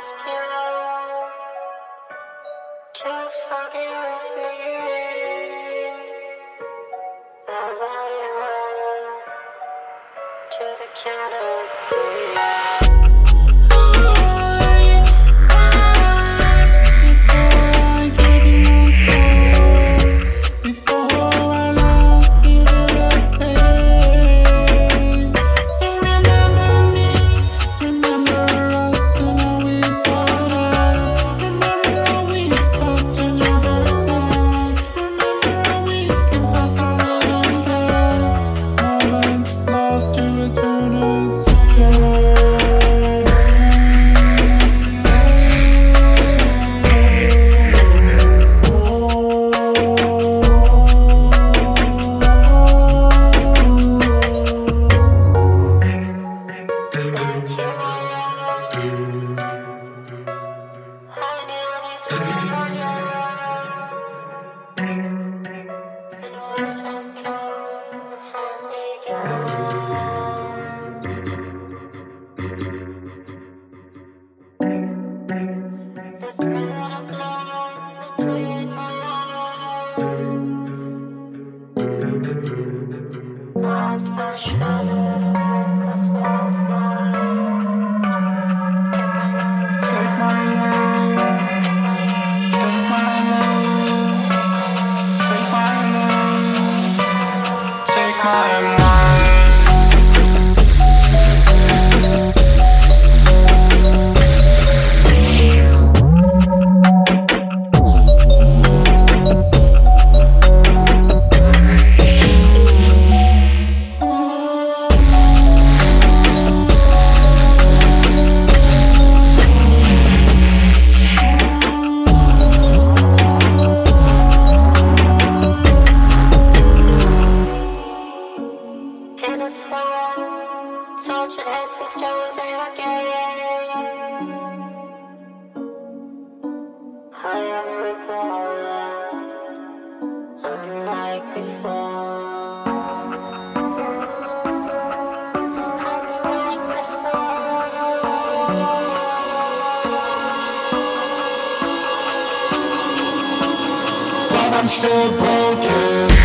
ask you to forgive me as I am to the category. And In a swamp, tortured heads we stare with their gaze. I am reborn, unlike before. I'm still broken.